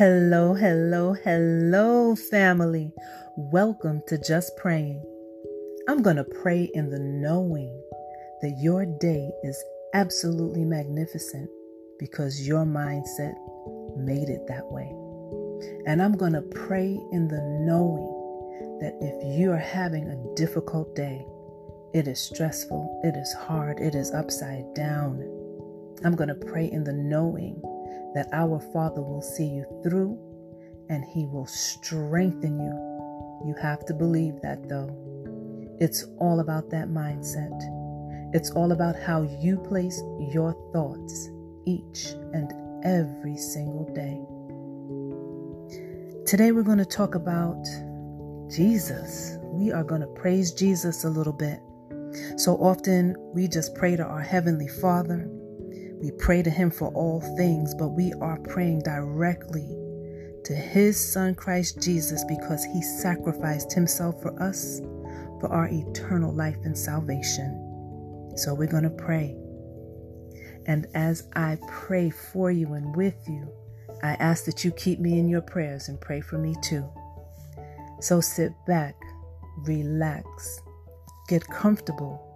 Hello, hello, hello, family. Welcome to Just Praying. I'm going to pray in the knowing that your day is absolutely magnificent because your mindset made it that way. And I'm going to pray in the knowing that if you are having a difficult day, it is stressful, it is hard, it is upside down. I'm going to pray in the knowing that our Father will see you through and He will strengthen you. You have to believe that though. It's all about that mindset. It's all about how you place your thoughts each and every single day. Today we're going to talk about Jesus. We are going to praise Jesus a little bit. So often we just pray to our Heavenly Father we pray to Him for all things, but we are praying directly to His Son Christ Jesus because He sacrificed Himself for us for our eternal life and salvation. So we're going to pray. And as I pray for you and with you, I ask that you keep me in your prayers and pray for me too. So sit back, relax, get comfortable,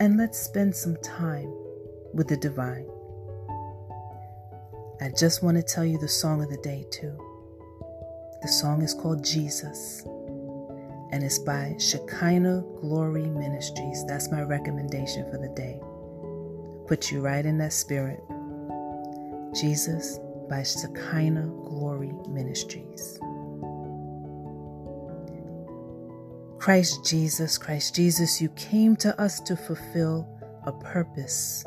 and let's spend some time with the divine. I just want to tell you the song of the day, too. The song is called Jesus, and it's by Shekinah Glory Ministries. That's my recommendation for the day. Put you right in that spirit. Jesus by Shekinah Glory Ministries. Christ Jesus, Christ Jesus, you came to us to fulfill a purpose.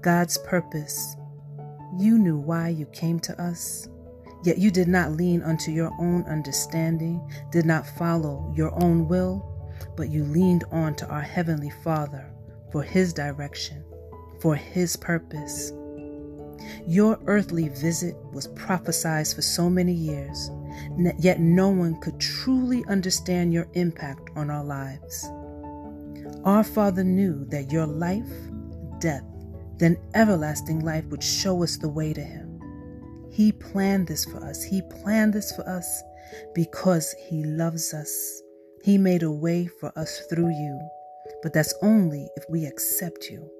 God's purpose you knew why you came to us, yet you did not lean unto your own understanding, did not follow your own will, but you leaned on to our Heavenly Father for His direction, for His purpose. Your earthly visit was prophesied for so many years, yet no one could truly understand your impact on our lives. Our Father knew that your life, death, then everlasting life would show us the way to Him. He planned this for us. He planned this for us because He loves us. He made a way for us through you, but that's only if we accept you.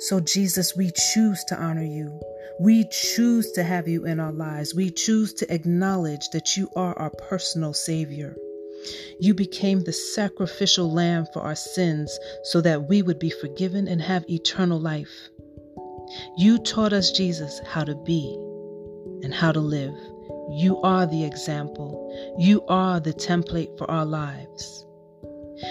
So, Jesus, we choose to honor you. We choose to have you in our lives. We choose to acknowledge that you are our personal Savior. You became the sacrificial lamb for our sins so that we would be forgiven and have eternal life. You taught us, Jesus, how to be and how to live. You are the example. You are the template for our lives.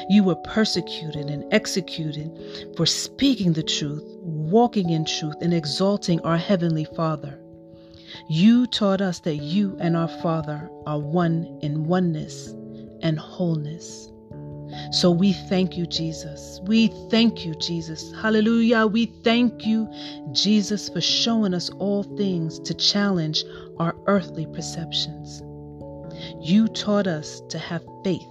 You were persecuted and executed for speaking the truth, walking in truth, and exalting our Heavenly Father. You taught us that you and our Father are one in oneness and wholeness. So we thank you, Jesus. We thank you, Jesus. Hallelujah. We thank you, Jesus, for showing us all things to challenge our earthly perceptions. You taught us to have faith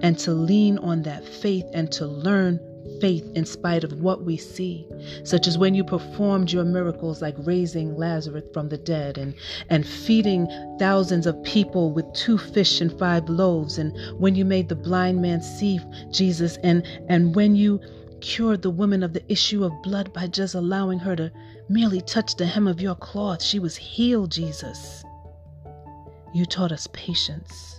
and to lean on that faith and to learn faith in spite of what we see, such as when you performed your miracles like raising Lazarus from the dead and, and feeding thousands of people with two fish and five loaves, and when you made the blind man see Jesus, and, and when you cured the woman of the issue of blood by just allowing her to merely touch the hem of your cloth. She was healed, Jesus. You taught us patience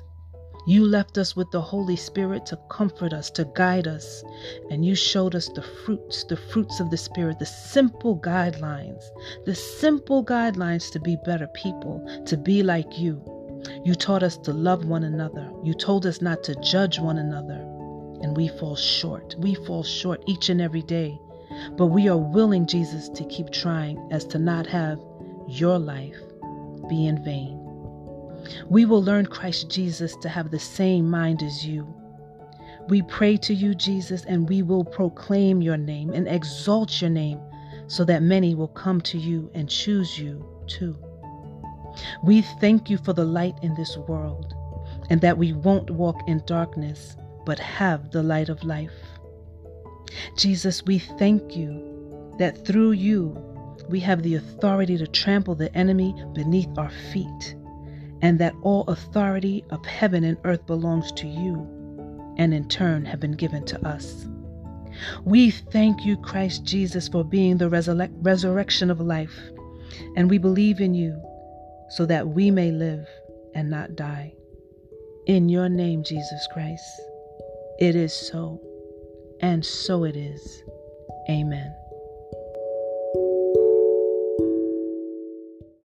you left us with the Holy Spirit to comfort us, to guide us, and you showed us the fruits, the fruits of the Spirit, the simple guidelines, the simple guidelines to be better people, to be like you. You taught us to love one another. You told us not to judge one another. And we fall short. We fall short each and every day. But we are willing, Jesus, to keep trying as to not have your life be in vain. We will learn Christ Jesus to have the same mind as you. We pray to you, Jesus, and we will proclaim your name and exalt your name so that many will come to you and choose you too. We thank you for the light in this world and that we won't walk in darkness but have the light of life. Jesus, we thank you that through you we have the authority to trample the enemy beneath our feet, and that all authority of heaven and earth belongs to you, and in turn have been given to us. We thank you, Christ Jesus, for being the resurrection of life, and we believe in you so that we may live and not die. In your name, Jesus Christ, it is so, and so it is. Amen.